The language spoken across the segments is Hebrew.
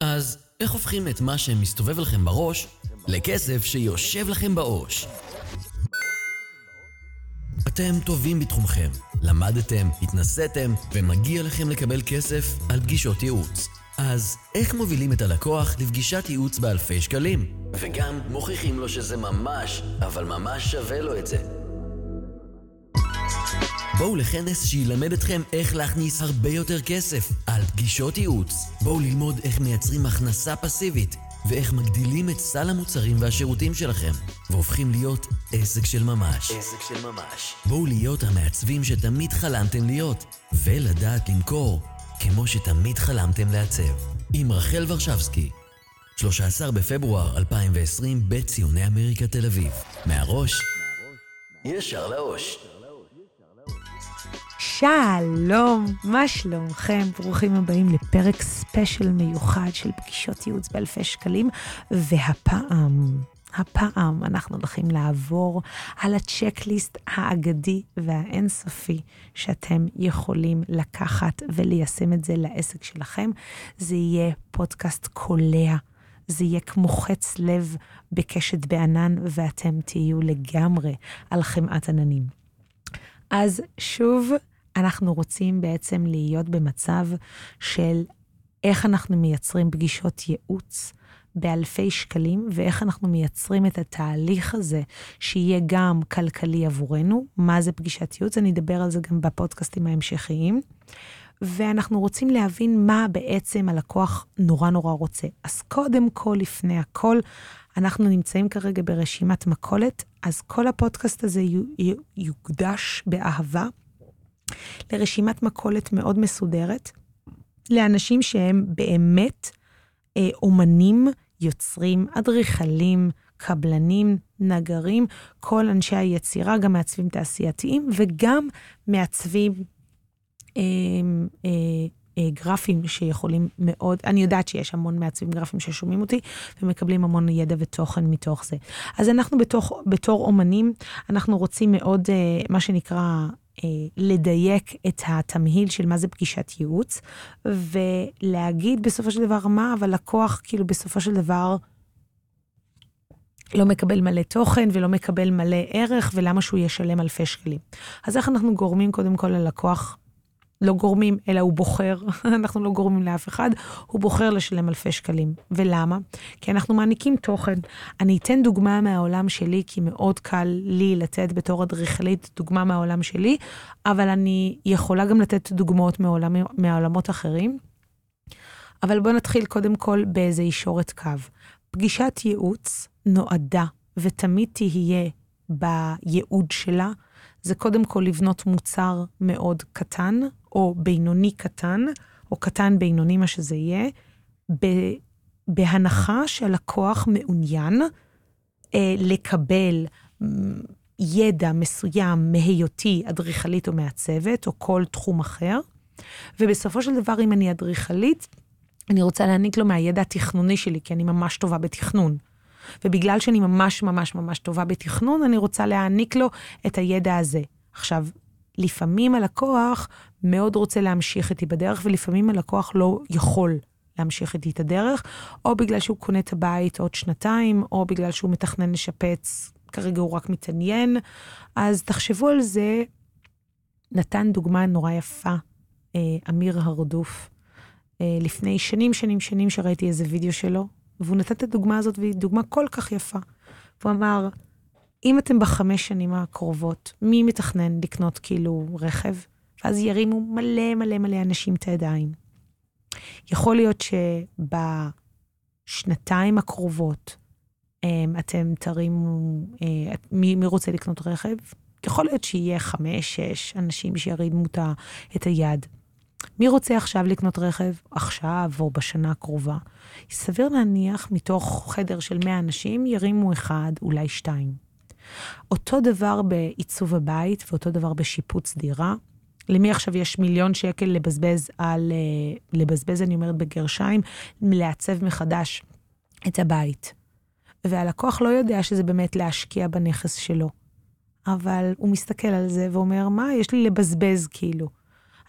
אז איך הופכים את מה שמסתובב לכם בראש לכסף שיושב לכם בעו"ש? אתם טובים בתחומכם, למדתם, התנסיתם, ומגיע לכם לקבל כסף על פגישות ייעוץ. אז איך מובילים את הלקוח לפגישת ייעוץ באלפי שקלים? וגם מוכיחים לו שזה ממש, אבל ממש שווה לו את זה. בואו לכנס שילמד אתכם איך להכניס הרבה יותר כסף על פגישות ייעוץ. בואו ללמוד איך מייצרים הכנסה פסיבית ואיך מגדילים את סל המוצרים והשירותים שלכם והופכים להיות עסק של ממש. עסק של ממש. בואו להיות המעצבים שתמיד חלמתם להיות ולדעת למכור כמו שתמיד חלמתם לעצב. עם רחל ורשבסקי, 13 בפברואר 2020 בציוני אמריקה תל אביב. מהראש, ישר לאוש. שלום, מה שלומכם? ברוכים הבאים לפרק ספיישל מיוחד של פגישות ייעוץ באלפי שקלים, והפעם, הפעם אנחנו הולכים לעבור על הצ'קליסט האגדי והאינסופי שאתם יכולים לקחת וליישם את זה לעסק שלכם. זה יהיה פודקאסט קולע. זה יהיה כמו חץ לב בקשת בענן, ואתם תהיו לגמרי על חמאת עננים. אז שוב, אנחנו רוצים בעצם להיות במצב של איך אנחנו מייצרים פגישות ייעוץ באלפי שקלים, ואיך אנחנו מייצרים את התהליך הזה שיהיה גם כלכלי עבורנו. מה זה פגישת ייעוץ? אני אדבר על זה גם בפודקאסטים ההמשכיים. ואנחנו רוצים להבין מה בעצם הלקוח נורא נורא רוצה. אז קודם כל, לפני הכל, אנחנו נמצאים כרגע ברשימת מכולת, אז כל הפודקאסט הזה יוקדש באהבה לרשימת מכולת מאוד מסודרת, לאנשים שהם באמת אה, אומנים, יוצרים, אדריכלים, קבלנים, נגרים, כל אנשי היצירה, גם מעצבים תעשייתיים וגם מעצבים אה, אה, אה, גרפים שיכולים מאוד, אני יודעת שיש המון מעצבים גרפים ששומעים אותי ומקבלים המון ידע ותוכן מתוך זה. אז אנחנו בתוך, בתור אומנים, אנחנו רוצים מאוד, אה, מה שנקרא, לדייק את התמהיל של מה זה פגישת ייעוץ, ולהגיד בסופו של דבר מה, אבל לקוח כאילו בסופו של דבר לא מקבל מלא תוכן ולא מקבל מלא ערך, ולמה שהוא ישלם אלפי שקלים. אז איך אנחנו גורמים קודם כל ללקוח לא גורמים, אלא הוא בוחר, אנחנו לא גורמים לאף אחד, הוא בוחר לשלם אלפי שקלים. ולמה? כי אנחנו מעניקים תוכן. אני אתן דוגמה מהעולם שלי, כי מאוד קל לי לתת בתור אדריכלית דוגמה מהעולם שלי, אבל אני יכולה גם לתת דוגמאות מעולם, מהעולמות אחרים. אבל בואו נתחיל קודם כל באיזה ישורת קו. פגישת ייעוץ נועדה ותמיד תהיה בייעוד שלה, זה קודם כל לבנות מוצר מאוד קטן, או בינוני קטן, או קטן בינוני, מה שזה יהיה, בהנחה שהלקוח מעוניין אה, לקבל ידע מסוים מהיותי אדריכלית או מעצבת, או כל תחום אחר. ובסופו של דבר, אם אני אדריכלית, אני רוצה להעניק לו מהידע התכנוני שלי, כי אני ממש טובה בתכנון. ובגלל שאני ממש ממש ממש טובה בתכנון, אני רוצה להעניק לו את הידע הזה. עכשיו, לפעמים הלקוח מאוד רוצה להמשיך איתי בדרך, ולפעמים הלקוח לא יכול להמשיך איתי את הדרך, או בגלל שהוא קונה את הבית עוד שנתיים, או בגלל שהוא מתכנן לשפץ, כרגע הוא רק מתעניין. אז תחשבו על זה, נתן דוגמה נורא יפה, אה, אמיר הרדוף. אה, לפני שנים, שנים, שנים שראיתי איזה וידאו שלו, והוא נתן את הדוגמה הזאת, והיא דוגמה כל כך יפה. והוא אמר, אם אתם בחמש שנים הקרובות, מי מתכנן לקנות כאילו רכב? ואז ירימו מלא מלא מלא אנשים את הידיים. יכול להיות שבשנתיים הקרובות אמ, אתם תרימו, אה, מי, מי רוצה לקנות רכב? יכול להיות שיהיה חמש, שש אנשים שירימו את היד. מי רוצה עכשיו לקנות רכב? עכשיו או בשנה הקרובה. סביר להניח, מתוך חדר של 100 אנשים, ירימו אחד, אולי שתיים. אותו דבר בעיצוב הבית ואותו דבר בשיפוץ דירה. למי עכשיו יש מיליון שקל לבזבז על, אה, לבזבז, אני אומרת בגרשיים, לעצב מחדש את הבית. והלקוח לא יודע שזה באמת להשקיע בנכס שלו. אבל הוא מסתכל על זה ואומר, מה, יש לי לבזבז כאילו.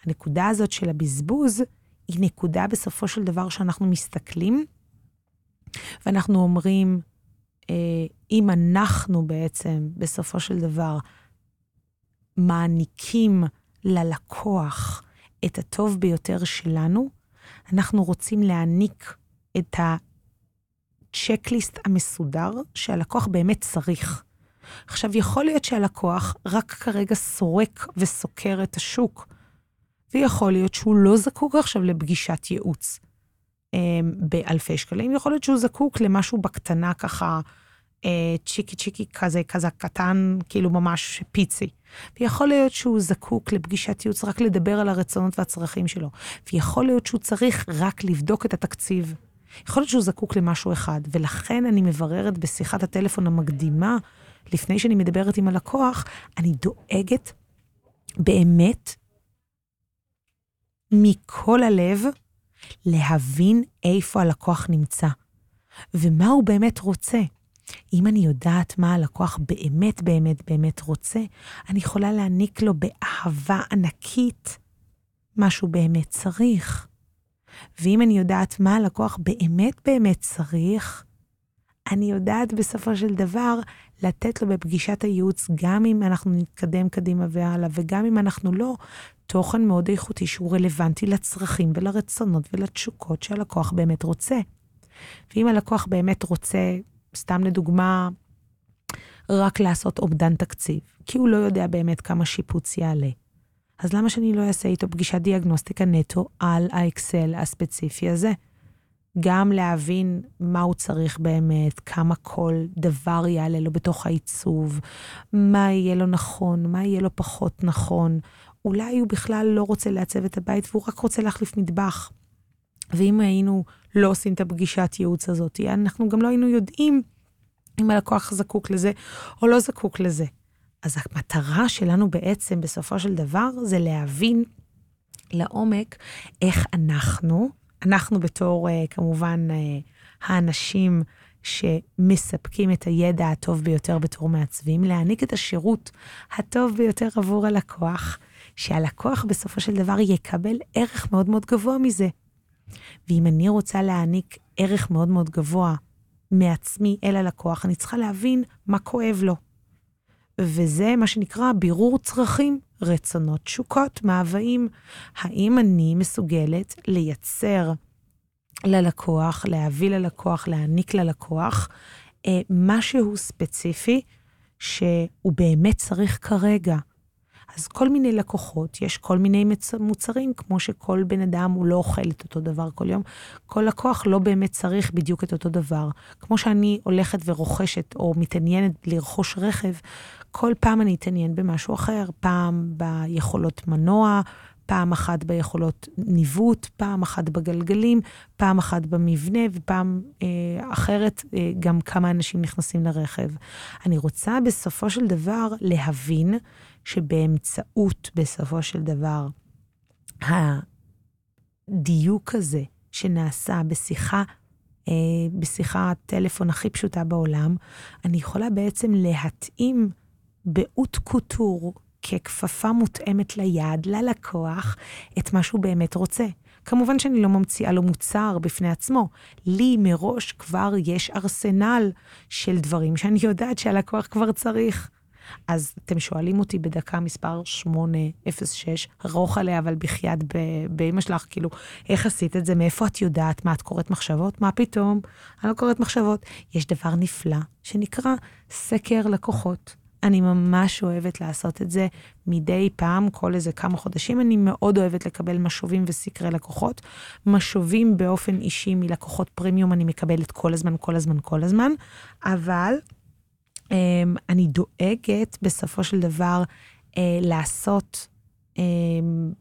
הנקודה הזאת של הבזבוז היא נקודה בסופו של דבר שאנחנו מסתכלים, ואנחנו אומרים, אה, אם אנחנו בעצם, בסופו של דבר, מעניקים ללקוח את הטוב ביותר שלנו, אנחנו רוצים להעניק את הצ'קליסט המסודר שהלקוח באמת צריך. עכשיו, יכול להיות שהלקוח רק כרגע סורק וסוקר את השוק, ויכול להיות שהוא לא זקוק עכשיו לפגישת ייעוץ אה, באלפי שקלים, יכול להיות שהוא זקוק למשהו בקטנה ככה, אה, צ'יקי צ'יקי כזה, כזה קטן, כאילו ממש פיצי. ויכול להיות שהוא זקוק לפגישת ייעוץ רק לדבר על הרצונות והצרכים שלו. ויכול להיות שהוא צריך רק לבדוק את התקציב. יכול להיות שהוא זקוק למשהו אחד, ולכן אני מבררת בשיחת הטלפון המקדימה, לפני שאני מדברת עם הלקוח, אני דואגת באמת מכל הלב להבין איפה הלקוח נמצא, ומה הוא באמת רוצה. אם אני יודעת מה הלקוח באמת באמת באמת רוצה, אני יכולה להעניק לו באהבה ענקית מה שהוא באמת צריך. ואם אני יודעת מה הלקוח באמת באמת צריך, אני יודעת בסופו של דבר לתת לו בפגישת הייעוץ, גם אם אנחנו נתקדם קדימה והלאה, וגם אם אנחנו לא, תוכן מאוד איכותי שהוא רלוונטי לצרכים ולרצונות ולתשוקות שהלקוח באמת רוצה. ואם הלקוח באמת רוצה סתם לדוגמה, רק לעשות אובדן תקציב, כי הוא לא יודע באמת כמה שיפוץ יעלה. אז למה שאני לא אעשה איתו פגישת דיאגנוסטיקה נטו על האקסל הספציפי הזה? גם להבין מה הוא צריך באמת, כמה כל דבר יעלה לו בתוך העיצוב, מה יהיה לו נכון, מה יהיה לו פחות נכון. אולי הוא בכלל לא רוצה לעצב את הבית והוא רק רוצה להחליף מטבח. ואם היינו לא עושים את הפגישת ייעוץ הזאת, אנחנו גם לא היינו יודעים אם הלקוח זקוק לזה או לא זקוק לזה. אז המטרה שלנו בעצם, בסופו של דבר, זה להבין לעומק איך אנחנו, אנחנו בתור, uh, כמובן, uh, האנשים שמספקים את הידע הטוב ביותר בתור מעצבים, להעניק את השירות הטוב ביותר עבור הלקוח, שהלקוח בסופו של דבר יקבל ערך מאוד מאוד גבוה מזה. ואם אני רוצה להעניק ערך מאוד מאוד גבוה מעצמי אל הלקוח, אני צריכה להבין מה כואב לו. וזה מה שנקרא בירור צרכים, רצונות, תשוקות, מאוויים. האם אני מסוגלת לייצר ללקוח, להביא ללקוח, להעניק ללקוח אה, משהו ספציפי שהוא באמת צריך כרגע. אז כל מיני לקוחות, יש כל מיני מוצרים, כמו שכל בן אדם הוא לא אוכל את אותו דבר כל יום. כל לקוח לא באמת צריך בדיוק את אותו דבר. כמו שאני הולכת ורוכשת או מתעניינת לרכוש רכב, כל פעם אני אתעניין במשהו אחר, פעם ביכולות מנוע, פעם אחת ביכולות ניווט, פעם אחת בגלגלים, פעם אחת במבנה, ופעם אה, אחרת אה, גם כמה אנשים נכנסים לרכב. אני רוצה בסופו של דבר להבין שבאמצעות, בסופו של דבר, הדיוק הזה שנעשה בשיחה, אה, בשיחת טלפון הכי פשוטה בעולם, אני יכולה בעצם להתאים באות קוטור, ככפפה מותאמת ליד, ללקוח, את מה שהוא באמת רוצה. כמובן שאני לא ממציאה לו מוצר בפני עצמו. לי מראש כבר יש ארסנל של דברים שאני יודעת שהלקוח כבר צריך. אז אתם שואלים אותי בדקה מספר 806, ארוך עליה, אבל בחייאת באמא שלך, כאילו, איך עשית את זה? מאיפה את יודעת? מה, את קוראת מחשבות? מה פתאום? אני לא קוראת מחשבות. יש דבר נפלא שנקרא סקר לקוחות. אני ממש אוהבת לעשות את זה מדי פעם, כל איזה כמה חודשים. אני מאוד אוהבת לקבל משובים וסקרי לקוחות. משובים באופן אישי מלקוחות פרימיום אני מקבלת כל הזמן, כל הזמן, כל הזמן, אבל אני דואגת בסופו של דבר אה, לעשות אמ,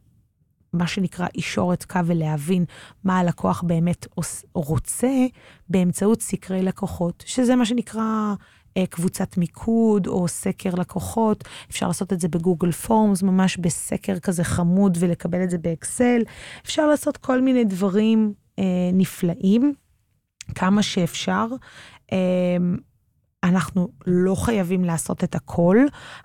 מה שנקרא אישורת קו ולהבין מה הלקוח באמת רוצה באמצעות סקרי לקוחות, שזה מה שנקרא אה, קבוצת מיקוד או סקר לקוחות. אפשר לעשות את זה בגוגל פורמס, ממש בסקר כזה חמוד ולקבל את זה באקסל. אפשר לעשות כל מיני דברים אה, נפלאים, כמה שאפשר. אה, אנחנו לא חייבים לעשות את הכל,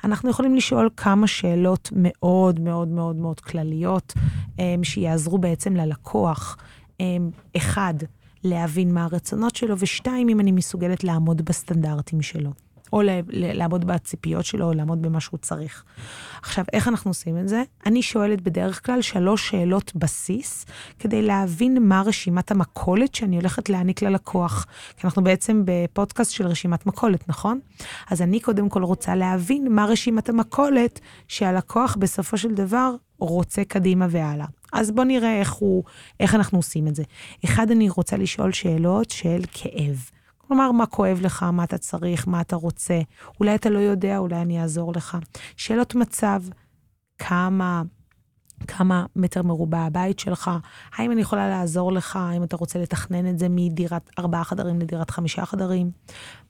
אנחנו יכולים לשאול כמה שאלות מאוד מאוד מאוד מאוד כלליות, אמ, שיעזרו בעצם ללקוח. אמ, אחד, להבין מה הרצונות שלו, ושתיים, אם אני מסוגלת לעמוד בסטנדרטים שלו. או לעמוד בציפיות שלו, או לעמוד במה שהוא צריך. עכשיו, איך אנחנו עושים את זה? אני שואלת בדרך כלל שלוש שאלות בסיס, כדי להבין מה רשימת המכולת שאני הולכת להעניק ללקוח. כי אנחנו בעצם בפודקאסט של רשימת מכולת, נכון? אז אני קודם כל רוצה להבין מה רשימת המכולת שהלקוח בסופו של דבר רוצה קדימה והלאה. אז בואו נראה איך, הוא, איך אנחנו עושים את זה. אחד, אני רוצה לשאול שאלות של כאב. כלומר, מה כואב לך, מה אתה צריך, מה אתה רוצה. אולי אתה לא יודע, אולי אני אעזור לך. שאלות מצב, כמה, כמה מטר מרובע הבית שלך, האם אני יכולה לעזור לך, האם אתה רוצה לתכנן את זה מדירת ארבעה חדרים לדירת חמישה חדרים.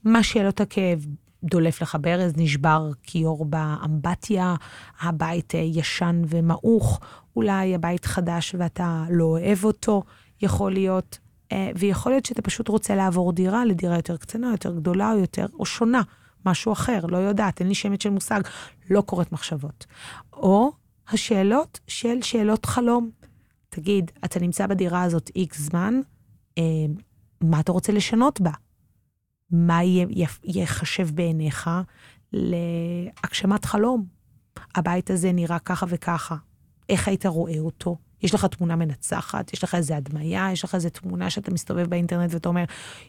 מה שאלות הכאב, דולף לך ברז, נשבר כיור באמבטיה, הבית אה, ישן ומעוך, אולי הבית חדש ואתה לא אוהב אותו, יכול להיות. אה, ויכול להיות שאתה פשוט רוצה לעבור דירה לדירה יותר קטנה, יותר גדולה או יותר, או שונה, משהו אחר, לא יודעת, אין לי שמץ של מושג, לא קוראת מחשבות. או השאלות של שאלות חלום. תגיד, אתה נמצא בדירה הזאת איקס זמן, אה, מה אתה רוצה לשנות בה? מה ייחשב בעיניך להגשמת חלום? הבית הזה נראה ככה וככה, איך היית רואה אותו? יש לך תמונה מנצחת, יש לך איזה הדמיה, יש לך איזה תמונה שאתה מסתובב באינטרנט ואתה אומר,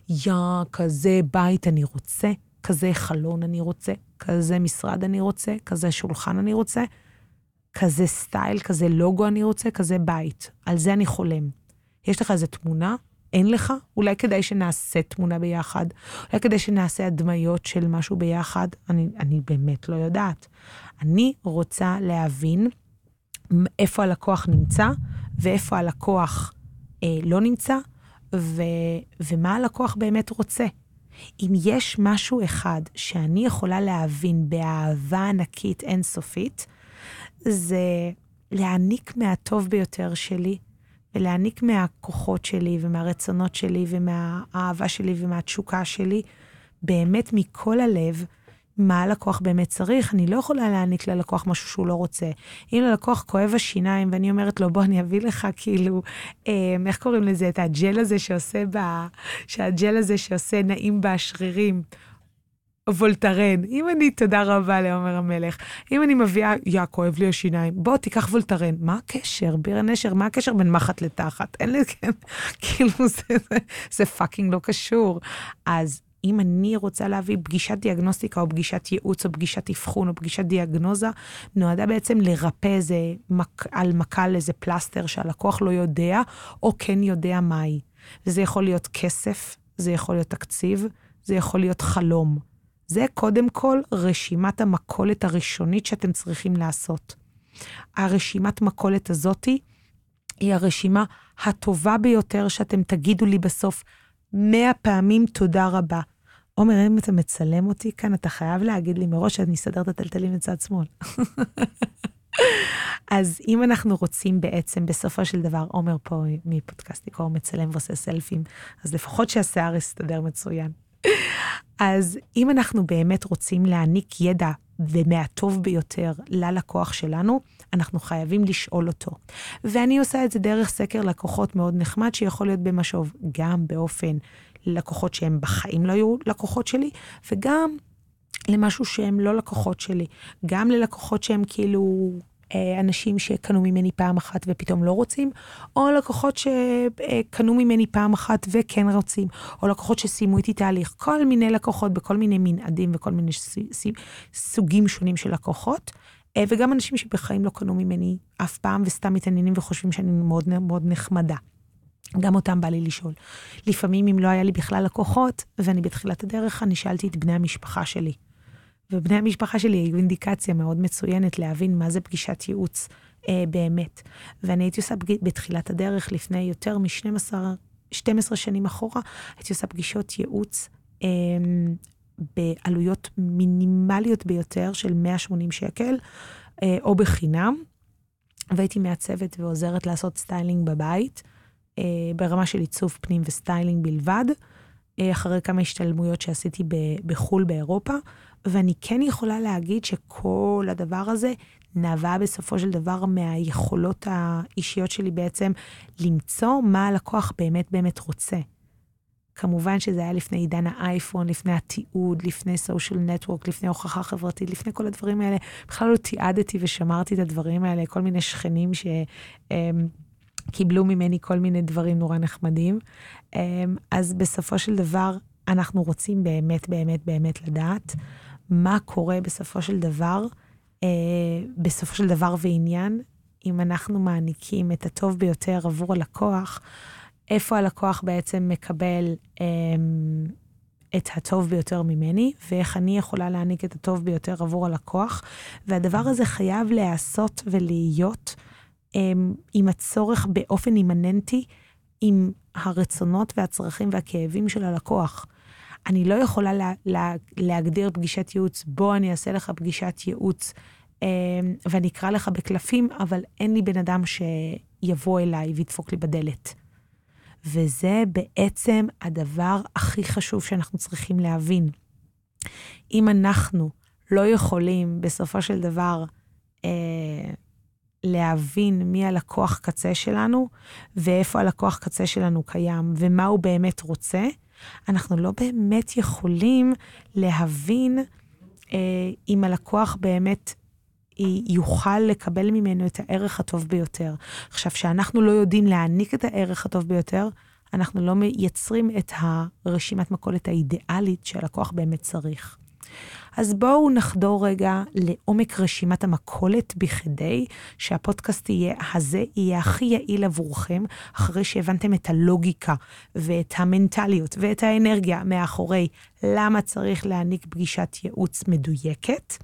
יא, כזה בית אני רוצה, כזה חלון אני רוצה, כזה משרד אני רוצה, כזה שולחן אני רוצה, כזה סטייל, כזה לוגו אני רוצה, כזה בית. על זה אני חולם. יש לך איזה תמונה? אין לך? אולי כדאי שנעשה תמונה ביחד? אולי כדאי שנעשה הדמיות של משהו ביחד? אני, אני באמת לא יודעת. אני רוצה להבין איפה הלקוח נמצא ואיפה הלקוח אה, לא נמצא, ו, ומה הלקוח באמת רוצה. אם יש משהו אחד שאני יכולה להבין באהבה ענקית אינסופית, זה להעניק מהטוב ביותר שלי, ולהעניק מהכוחות שלי ומהרצונות שלי ומהאהבה שלי ומהתשוקה שלי, באמת מכל הלב, מה הלקוח באמת צריך. אני לא יכולה להעניק ללקוח משהו שהוא לא רוצה. אם ללקוח כואב השיניים ואני אומרת לו, בוא, אני אביא לך כאילו, אה, איך קוראים לזה? את הג'ל הזה שעושה ב... שהג'ל הזה שעושה נעים בשרירים. וולטרן. אם אני, תודה רבה לעומר המלך, אם אני מביאה, יא, כואב לי השיניים, בוא, תיקח וולטרן. מה הקשר? בירה נשר, מה הקשר בין מחט לתחת? אין לי, כן, כאילו, זה fucking לא קשור. אז אם אני רוצה להביא פגישת דיאגנוסטיקה או פגישת ייעוץ או פגישת אבחון או פגישת דיאגנוזה, נועדה בעצם לרפא איזה מק, על מקל איזה פלסטר שהלקוח לא יודע או כן יודע מהי. וזה יכול להיות כסף, זה יכול להיות תקציב, זה יכול להיות חלום. זה קודם כל רשימת המכולת הראשונית שאתם צריכים לעשות. הרשימת מכולת הזאתי היא הרשימה הטובה ביותר שאתם תגידו לי בסוף, מאה פעמים תודה רבה. עומר, אם אתה מצלם אותי כאן, אתה חייב להגיד לי מראש שאני אסדר את הטלטלים לצד שמאל. אז אם אנחנו רוצים בעצם, בסופו של דבר, עומר פה מפודקאסטיקו, מצלם ועושה סלפים, אז לפחות שהשיער יסתדר מצוין. אז אם אנחנו באמת רוצים להעניק ידע ומהטוב ביותר ללקוח שלנו, אנחנו חייבים לשאול אותו. ואני עושה את זה דרך סקר לקוחות מאוד נחמד, שיכול להיות במשוב, גם באופן לקוחות שהם בחיים לא היו לקוחות שלי, וגם למשהו שהם לא לקוחות שלי. גם ללקוחות שהם כאילו אנשים שקנו ממני פעם אחת ופתאום לא רוצים, או לקוחות שקנו ממני פעם אחת וכן רוצים, או לקוחות שסיימו איתי תהליך. כל מיני לקוחות בכל מיני מנעדים וכל מיני סוגים שונים של לקוחות. אה, וגם אנשים שבחיים לא קנו ממני אף פעם וסתם מתעניינים וחושבים שאני מאוד מאוד נחמדה. גם אותם בא לי לשאול. לפעמים, אם לא היה לי בכלל לקוחות, ואני בתחילת הדרך, אני שאלתי את בני המשפחה שלי. ובני המשפחה שלי היו אינדיקציה מאוד מצוינת להבין מה זה פגישת ייעוץ אה, באמת. ואני הייתי עושה פג... בתחילת הדרך, לפני יותר מ-12 12 שנים אחורה, הייתי עושה פגישות ייעוץ אה, בעלויות מינימליות ביותר של 180 שקל, אה, או בחינם, והייתי מעצבת ועוזרת לעשות סטיילינג בבית. אה, ברמה של עיצוב פנים וסטיילינג בלבד, אה, אחרי כמה השתלמויות שעשיתי בחו"ל, באירופה, ואני כן יכולה להגיד שכל הדבר הזה נבע בסופו של דבר מהיכולות האישיות שלי בעצם למצוא מה הלקוח באמת באמת רוצה. כמובן שזה היה לפני עידן האייפון, לפני התיעוד, לפני social network, לפני הוכחה חברתית, לפני כל הדברים האלה. בכלל לא תיעדתי ושמרתי את הדברים האלה, כל מיני שכנים שקיבלו ממני כל מיני דברים נורא נחמדים. אמ, אז בסופו של דבר, אנחנו רוצים באמת, באמת, באמת לדעת מה קורה בסופו של דבר, אה, בסופו של דבר ועניין, אם אנחנו מעניקים את הטוב ביותר עבור הלקוח, איפה הלקוח בעצם מקבל אה, את הטוב ביותר ממני, ואיך אני יכולה להעניק את הטוב ביותר עבור הלקוח. והדבר הזה חייב להיעשות ולהיות אה, עם הצורך באופן אימננטי עם הרצונות והצרכים והכאבים של הלקוח. אני לא יכולה לה, לה, להגדיר פגישת ייעוץ, בוא אני אעשה לך פגישת ייעוץ אה, ואני אקרא לך בקלפים, אבל אין לי בן אדם שיבוא אליי וידפוק לי בדלת. וזה בעצם הדבר הכי חשוב שאנחנו צריכים להבין. אם אנחנו לא יכולים בסופו של דבר אה, להבין מי הלקוח קצה שלנו, ואיפה הלקוח קצה שלנו קיים, ומה הוא באמת רוצה, אנחנו לא באמת יכולים להבין אה, אם הלקוח באמת יוכל לקבל ממנו את הערך הטוב ביותר. עכשיו, כשאנחנו לא יודעים להעניק את הערך הטוב ביותר, אנחנו לא מייצרים את הרשימת מכולת האידיאלית שהלקוח באמת צריך. אז בואו נחדור רגע לעומק רשימת המכולת בכדי שהפודקאסט יהיה, הזה יהיה הכי יעיל עבורכם, אחרי שהבנתם את הלוגיקה ואת המנטליות ואת האנרגיה מאחורי למה צריך להעניק פגישת ייעוץ מדויקת.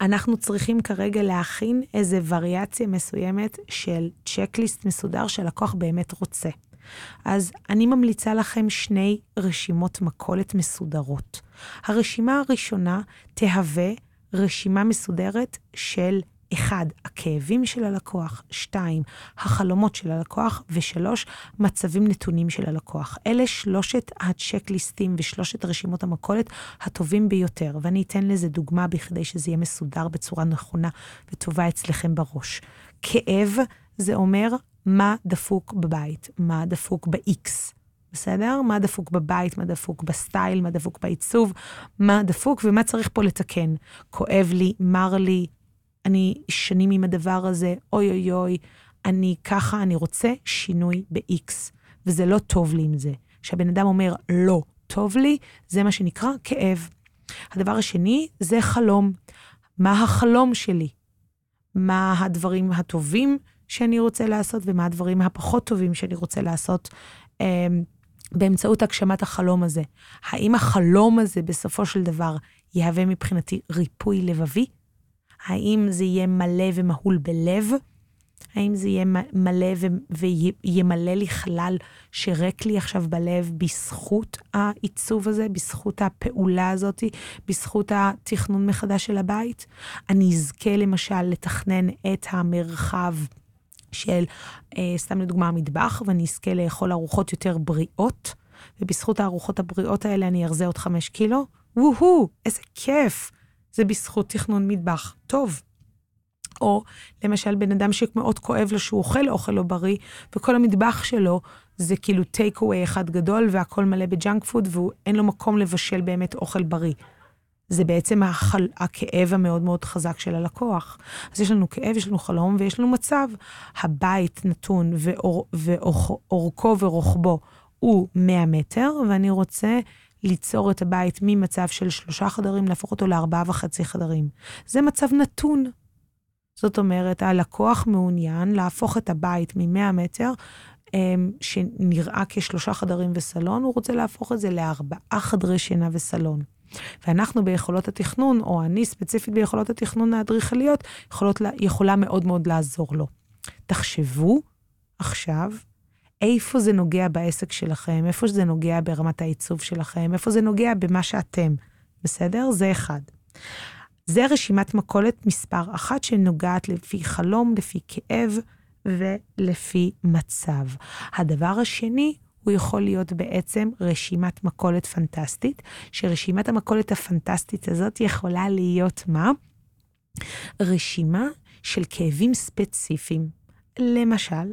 אנחנו צריכים כרגע להכין איזה וריאציה מסוימת של צ'קליסט מסודר שהלקוח באמת רוצה. אז אני ממליצה לכם שני רשימות מכולת מסודרות. הרשימה הראשונה תהווה רשימה מסודרת של 1. הכאבים של הלקוח, 2. החלומות של הלקוח, ו-3. מצבים נתונים של הלקוח. אלה שלושת הצ'קליסטים ושלושת רשימות המכולת הטובים ביותר, ואני אתן לזה דוגמה בכדי שזה יהיה מסודר בצורה נכונה וטובה אצלכם בראש. כאב זה אומר מה דפוק בבית, מה דפוק ב-X, בסדר? מה דפוק בבית, מה דפוק בסטייל, מה דפוק בעיצוב, מה דפוק ומה צריך פה לתקן. כואב לי, מר לי, אני שנים עם הדבר הזה, אוי אוי אוי, אני ככה, אני רוצה שינוי ב-X, וזה לא טוב לי עם זה. כשהבן אדם אומר, לא טוב לי, זה מה שנקרא כאב. הדבר השני זה חלום. מה החלום שלי? מה הדברים הטובים שאני רוצה לעשות ומה הדברים הפחות טובים שאני רוצה לעשות אה, באמצעות הגשמת החלום הזה. האם החלום הזה בסופו של דבר יהווה מבחינתי ריפוי לבבי? האם זה יהיה מלא ומהול בלב? האם זה יהיה מלא וימלא לי חלל שריק לי עכשיו בלב בזכות העיצוב הזה, בזכות הפעולה הזאת, בזכות התכנון מחדש של הבית? אני אזכה למשל לתכנן את המרחב של, אה, סתם לדוגמה, המטבח, ואני אזכה לאכול ארוחות יותר בריאות, ובזכות הארוחות הבריאות האלה אני ארזה עוד חמש קילו? וואו, איזה כיף. זה בזכות תכנון מטבח טוב. או למשל בן אדם שמאוד כואב לו שהוא אוכל אוכל לא בריא, וכל המטבח שלו זה כאילו take away אחד גדול והכל מלא ב junk food, ואין לו מקום לבשל באמת אוכל בריא. זה בעצם החל... הכאב המאוד מאוד חזק של הלקוח. אז יש לנו כאב, יש לנו חלום ויש לנו מצב. הבית נתון ואור... ואורכו ורוחבו הוא 100 מטר, ואני רוצה ליצור את הבית ממצב של שלושה חדרים, להפוך אותו לארבעה וחצי חדרים. זה מצב נתון. זאת אומרת, הלקוח מעוניין להפוך את הבית מ-100 מטר, אמ, שנראה כשלושה חדרים וסלון, הוא רוצה להפוך את זה לארבעה חדרי שינה וסלון. ואנחנו ביכולות התכנון, או אני ספציפית ביכולות התכנון האדריכליות, יכולה מאוד מאוד לעזור לו. תחשבו עכשיו איפה זה נוגע בעסק שלכם, איפה זה נוגע ברמת העיצוב שלכם, איפה זה נוגע במה שאתם, בסדר? זה אחד. זה רשימת מכולת מספר אחת שנוגעת לפי חלום, לפי כאב ולפי מצב. הדבר השני הוא יכול להיות בעצם רשימת מכולת פנטסטית, שרשימת המכולת הפנטסטית הזאת יכולה להיות מה? רשימה של כאבים ספציפיים. למשל,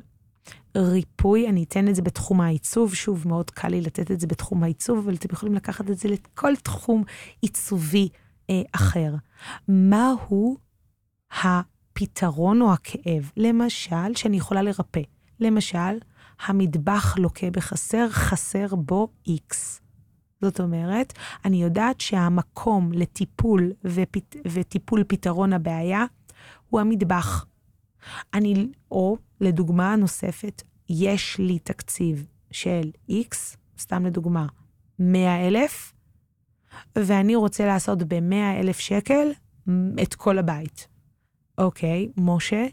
ריפוי, אני אתן את זה בתחום העיצוב, שוב, מאוד קל לי לתת את זה בתחום העיצוב, אבל אתם יכולים לקחת את זה לכל תחום עיצובי אה, אחר. מהו הפתרון או הכאב? למשל, שאני יכולה לרפא. למשל, המטבח לוקה בחסר, חסר בו X. זאת אומרת, אני יודעת שהמקום לטיפול ופת, וטיפול פתרון הבעיה הוא המטבח. אני, או לדוגמה נוספת, יש לי תקציב של X, סתם לדוגמה, 100 אלף, ואני רוצה לעשות ב-100 אלף שקל את כל הבית. אוקיי, משה,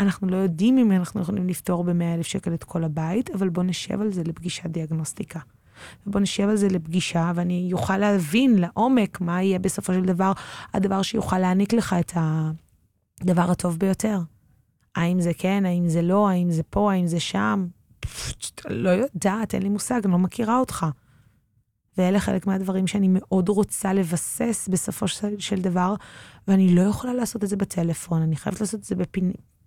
אנחנו לא יודעים אם אנחנו יכולים לפתור ב-100 אלף שקל את כל הבית, אבל בוא נשב על זה לפגישת דיאגנוסטיקה. ובוא נשב על זה לפגישה, ואני אוכל להבין לעומק מה יהיה בסופו של דבר הדבר שיוכל להעניק לך את הדבר הטוב ביותר. האם זה כן, האם זה לא, האם זה פה, האם זה שם. לא יודעת, אין לי מושג, אני לא מכירה אותך. ואלה חלק מהדברים שאני מאוד רוצה לבסס בסופו של, דבר, ואני לא יכולה לעשות את זה בטלפון, אני חייבת לעשות את זה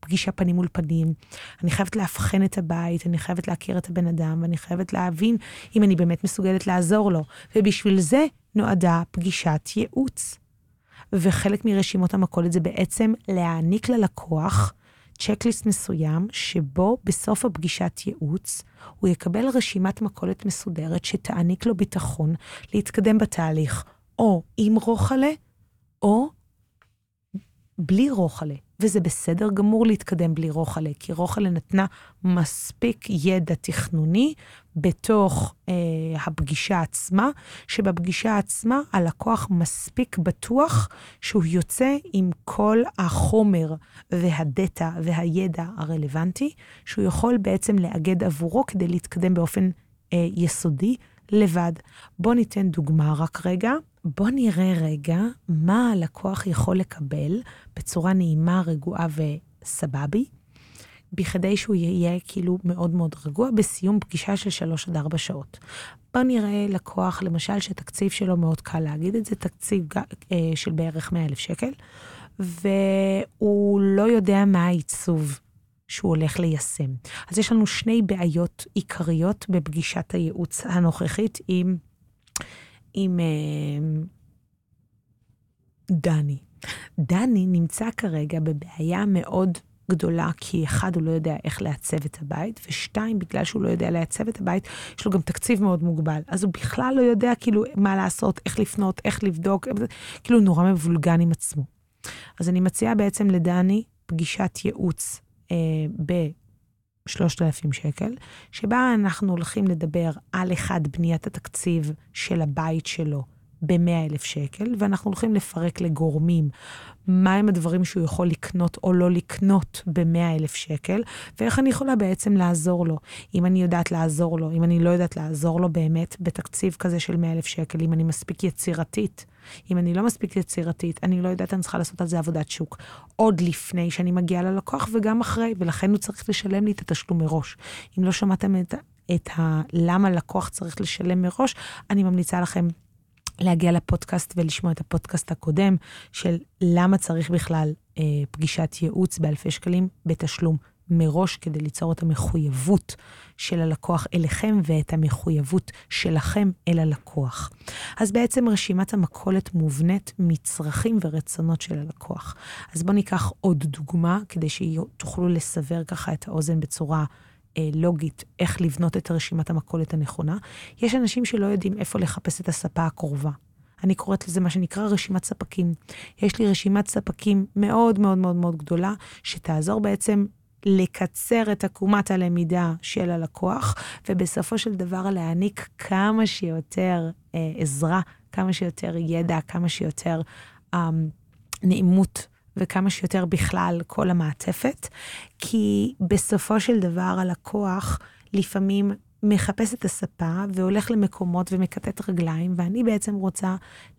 בפגישה פנים מול פנים. אני חייבת לאבחן את הבית, אני חייבת להכיר את הבן אדם, ואני חייבת להבין אם אני באמת מסוגלת לעזור לו. ובשביל זה נועדה פגישת ייעוץ. וחלק מרשימות המכולת זה בעצם להעניק ללקוח צ'קליסט מסוים, שבו בסוף הפגישת ייעוץ, הוא יקבל רשימת מכולת מסודרת שתעניק לו ביטחון להתקדם בתהליך, או עם רוחלה, או בלי רוחלה. וזה בסדר גמור להתקדם בלי רוחלה, כי רוחלה נתנה מספיק ידע תכנוני בתוך אה, הפגישה עצמה, שבפגישה עצמה הלקוח מספיק בטוח שהוא יוצא עם כל החומר והדאטה והידע הרלוונטי, שהוא יכול בעצם לאגד עבורו כדי להתקדם באופן אה, יסודי לבד. בואו ניתן דוגמה רק רגע. בואו נראה רגע מה הלקוח יכול לקבל בצורה נעימה, רגועה וסבבי, בכדי שהוא יהיה כאילו מאוד מאוד רגוע בסיום פגישה של שלוש עד ארבע שעות. בואו נראה לקוח, למשל, שתקציב שלו מאוד קל להגיד את זה, תקציב אה, של בערך 100 אלף שקל, והוא לא יודע מה העיצוב שהוא הולך ליישם. אז יש לנו שני בעיות עיקריות בפגישת הייעוץ הנוכחית עם, עם אה, דני. דני נמצא כרגע בבעיה מאוד גדולה, כי אחד, הוא לא יודע איך לעצב את הבית, ושתיים, בגלל שהוא לא יודע לעצב את הבית, יש לו גם תקציב מאוד מוגבל. אז הוא בכלל לא יודע כאילו מה לעשות, איך לפנות, איך לבדוק, כאילו נורא מבולגן עם עצמו. אז אני מציעה בעצם לדני פגישת ייעוץ אה, ב-3,000 שקל, שבה אנחנו הולכים לדבר על אחד, בניית התקציב של הבית שלו ב-100,000 שקל, ואנחנו הולכים לפרק לגורמים מהם הדברים שהוא יכול לקנות או לא לקנות ב-100,000 שקל, ואיך אני יכולה בעצם לעזור לו. אם אני יודעת לעזור לו, אם אני לא יודעת לעזור לו באמת בתקציב כזה של 100,000 שקל, אם אני מספיק יצירתית. אם אני לא מספיק יצירתית, אני לא יודעת, אני צריכה לעשות על זה עבודת שוק. עוד לפני שאני מגיעה ללקוח וגם אחרי, ולכן הוא צריך לשלם לי את התשלום מראש. אם לא שמעתם את, את ה... למה לקוח צריך לשלם מראש, אני ממליצה לכם להגיע לפודקאסט ולשמוע את הפודקאסט הקודם של למה צריך בכלל אה, פגישת ייעוץ באלפי שקלים בתשלום מראש כדי ליצור את המחויבות של הלקוח אליכם ואת המחויבות שלכם אל הלקוח. אז בעצם רשימת המכולת מובנית מצרכים ורצונות של הלקוח. אז בואו ניקח עוד דוגמה כדי שתוכלו לסבר ככה את האוזן בצורה לוגית איך לבנות את רשימת המכולת הנכונה. יש אנשים שלא יודעים איפה לחפש את הספה הקרובה. אני קוראת לזה מה שנקרא רשימת ספקים. יש לי רשימת ספקים מאוד מאוד מאוד מאוד גדולה, שתעזור בעצם לקצר את עקומת הלמידה של הלקוח, ובסופו של דבר להעניק כמה שיותר אה, עזרה, כמה שיותר ידע, כמה שיותר אה, נעימות וכמה שיותר בכלל כל המעטפת, כי בסופו של דבר הלקוח לפעמים מחפש את הספה והולך למקומות ומכתת רגליים, ואני בעצם רוצה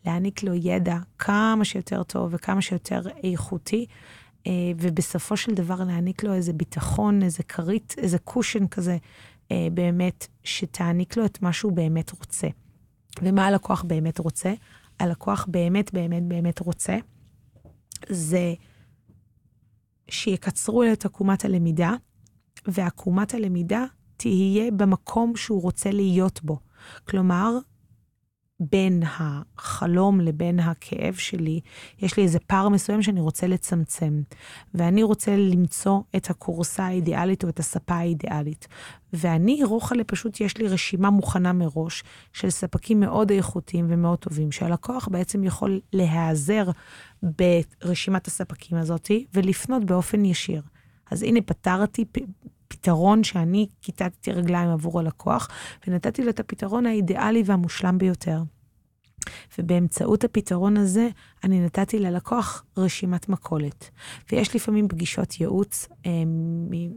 להעניק לו ידע כמה שיותר טוב וכמה שיותר איכותי, אה, ובסופו של דבר להעניק לו איזה ביטחון, איזה כרית, איזה קושן כזה אה, באמת שתעניק לו את מה שהוא באמת רוצה. ומה הלקוח באמת רוצה? הלקוח באמת באמת באמת רוצה, זה שיקצרו את עקומת הלמידה, ועקומת הלמידה תהיה במקום שהוא רוצה להיות בו. כלומר, בין החלום לבין הכאב שלי, יש לי איזה פער מסוים שאני רוצה לצמצם. ואני רוצה למצוא את הכורסה האידיאלית או את הספה האידיאלית. ואני, רוחלה, פשוט יש לי רשימה מוכנה מראש של ספקים מאוד איכותיים ומאוד טובים, שהלקוח בעצם יכול להיעזר ברשימת הספקים הזאת ולפנות באופן ישיר. אז הנה, פתרתי פתרון שאני כיתתי רגליים עבור הלקוח, ונתתי לו את הפתרון האידיאלי והמושלם ביותר. ובאמצעות הפתרון הזה, אני נתתי ללקוח רשימת מכולת. ויש לפעמים פגישות ייעוץ, אה,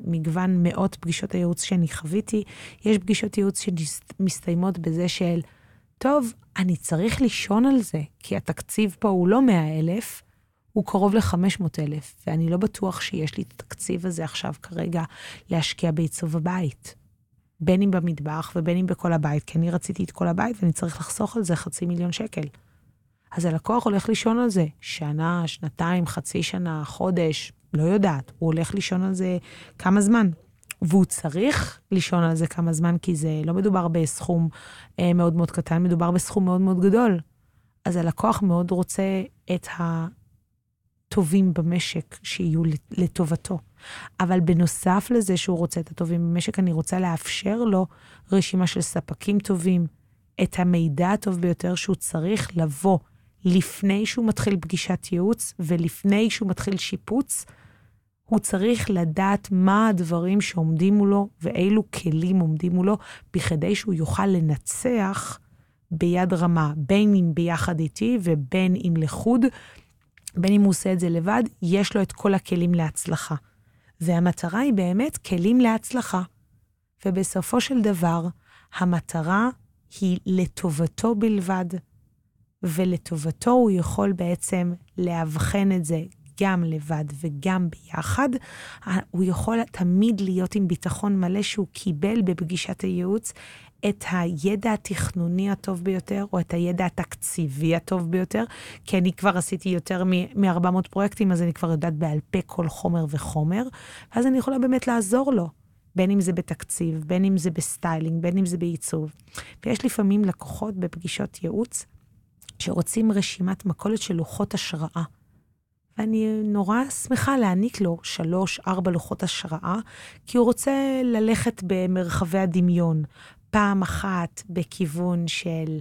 מגוון מאות פגישות הייעוץ שאני חוויתי, יש פגישות ייעוץ שמסתיימות בזה של, טוב, אני צריך לישון על זה, כי התקציב פה הוא לא 100 אלף, הוא קרוב ל-500 אלף, ואני לא בטוח שיש לי את התקציב הזה עכשיו כרגע להשקיע בעיצוב הבית. בין אם במטבח ובין אם בכל הבית, כי אני רציתי את כל הבית ואני צריך לחסוך על זה חצי מיליון שקל. אז הלקוח הולך לישון על זה שנה, שנתיים, חצי שנה, חודש, לא יודעת, הוא הולך לישון על זה כמה זמן. והוא צריך לישון על זה כמה זמן, כי זה לא מדובר בסכום אה, מאוד מאוד קטן, מדובר בסכום מאוד מאוד גדול. אז הלקוח מאוד רוצה את הטובים במשק שיהיו לטובתו. אבל בנוסף לזה שהוא רוצה את הטובים במשק, אני רוצה לאפשר לו רשימה של ספקים טובים, את המידע הטוב ביותר שהוא צריך לבוא לפני שהוא מתחיל פגישת ייעוץ ולפני שהוא מתחיל שיפוץ. הוא צריך לדעת מה הדברים שעומדים מולו ואילו כלים עומדים מולו, בכדי שהוא יוכל לנצח ביד רמה, בין אם ביחד איתי ובין אם לחוד, בין אם הוא עושה את זה לבד, יש לו את כל הכלים להצלחה. והמטרה היא באמת כלים להצלחה. ובסופו של דבר, המטרה היא לטובתו בלבד, ולטובתו הוא יכול בעצם לאבחן את זה גם לבד וגם ביחד. הוא יכול תמיד להיות עם ביטחון מלא שהוא קיבל בפגישת הייעוץ את הידע התכנוני הטוב ביותר, או את הידע התקציבי הטוב ביותר, כי אני כבר עשיתי יותר מ-400 פרויקטים, אז אני כבר יודעת בעל פה כל חומר וחומר, ואז אני יכולה באמת לעזור לו. בין אם זה בתקציב, בין אם זה בסטיילינג, בין אם זה בעיצוב. ויש לפעמים לקוחות בפגישות ייעוץ שרוצים רשימת מכולת של לוחות השראה. ואני נורא שמחה להעניק לו שלוש, ארבע לוחות השראה, כי הוא רוצה ללכת במרחבי הדמיון. פעם אחת בכיוון של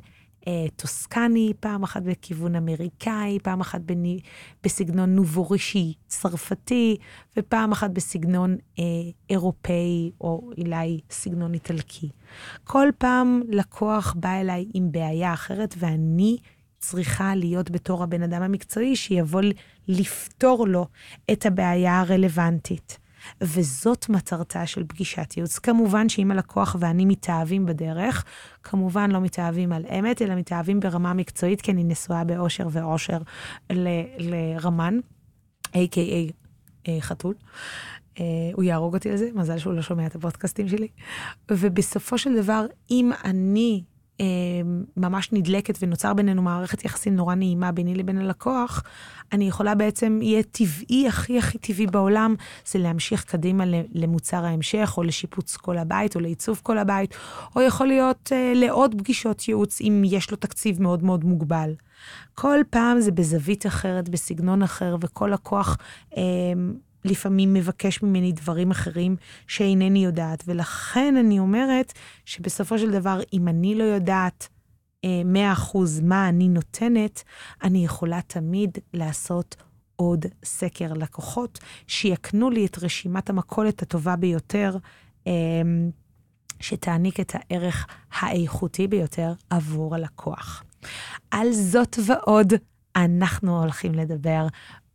אה, טוסקני, פעם אחת בכיוון אמריקאי, פעם אחת בני, בסגנון נובורישי צרפתי, ופעם אחת בסגנון אה, אירופאי, או אולי סגנון איטלקי. כל פעם לקוח בא אליי עם בעיה אחרת, ואני צריכה להיות בתור הבן אדם המקצועי שיבוא לפתור לו את הבעיה הרלוונטית. וזאת מטרתה של פגישת ייעוץ. כמובן שאם הלקוח ואני מתאהבים בדרך, כמובן לא מתאהבים על אמת, אלא מתאהבים ברמה מקצועית, כי אני נשואה באושר ואושר ל- לרמן, a.k.a אה, חתול. Uh, הוא יהרוג אותי על זה, מזל שהוא לא שומע את הפודקאסטים שלי. ובסופו של דבר, אם אני ממש נדלקת ונוצר בינינו מערכת יחסים נורא נעימה ביני לבין הלקוח, אני יכולה בעצם, יהיה טבעי, הכי הכי טבעי בעולם, זה להמשיך קדימה למוצר ההמשך, או לשיפוץ כל הבית, או לעיצוב כל הבית, או יכול להיות אה, לעוד פגישות ייעוץ, אם יש לו תקציב מאוד מאוד מוגבל. כל פעם זה בזווית אחרת, בסגנון אחר, וכל לקוח אה, לפעמים מבקש ממני דברים אחרים שאינני יודעת. ולכן אני אומרת שבסופו של דבר, אם אני לא יודעת אה, 100% מה אני נותנת, אני יכולה תמיד לעשות עוד סקר לקוחות, שיקנו לי את רשימת המכולת הטובה ביותר, אה, שתעניק את הערך האיכותי ביותר עבור הלקוח. על זאת ועוד, אנחנו הולכים לדבר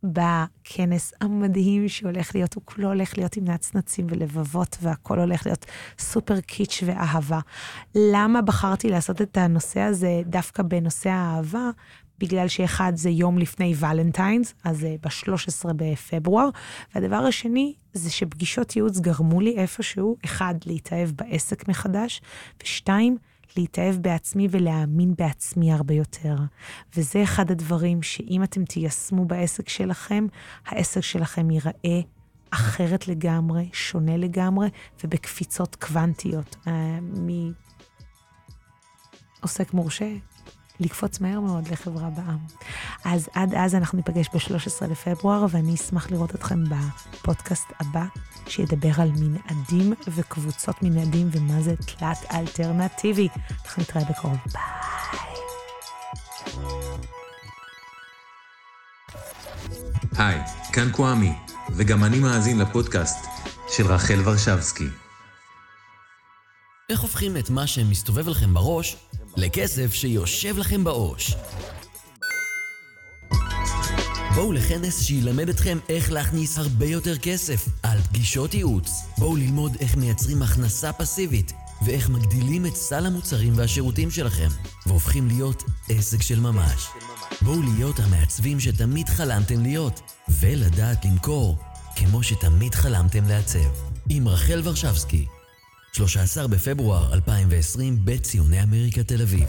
בכנס המדהים שהולך להיות, הוא כולו הולך להיות עם נצנצים ולבבות, והכל הולך להיות סופר קיץ' ואהבה. למה בחרתי לעשות את הנושא הזה דווקא בנושא האהבה? בגלל שאחד זה יום לפני ולנטיינס, אז זה ב-13 בפברואר. והדבר השני זה שפגישות ייעוץ גרמו לי איפשהו, אחד, להתאהב בעסק מחדש, ושתיים, להתאהב בעצמי ולהאמין בעצמי הרבה יותר. וזה אחד הדברים שאם אתם תיישמו בעסק שלכם, העסק שלכם ייראה אחרת לגמרי, שונה לגמרי, ובקפיצות קוונטיות. Uh, מעוסק מורשה לקפוץ מהר מאוד לחברה בעם. אז עד אז אנחנו ניפגש ב-13 לפברואר, ואני אשמח לראות אתכם בפודקאסט הבא, שידבר על מנעדים וקבוצות מנעדים ומה זה תלת אלטרנטיבי. אנחנו נתראה בקרוב. ביי. היי, כאן קוואמי, וגם אני מאזין לפודקאסט של רחל ורשבסקי. איך הופכים את מה שמסתובב לכם בראש לכסף שיושב לכם בעו"ש. בואו לכנס שילמד אתכם איך להכניס הרבה יותר כסף על פגישות ייעוץ. בואו ללמוד איך מייצרים הכנסה פסיבית ואיך מגדילים את סל המוצרים והשירותים שלכם והופכים להיות עסק של ממש. בואו להיות המעצבים שתמיד חלמתם להיות ולדעת למכור כמו שתמיד חלמתם לעצב. עם רחל ורשבסקי 13 בפברואר 2020 בציוני אמריקה תל אביב.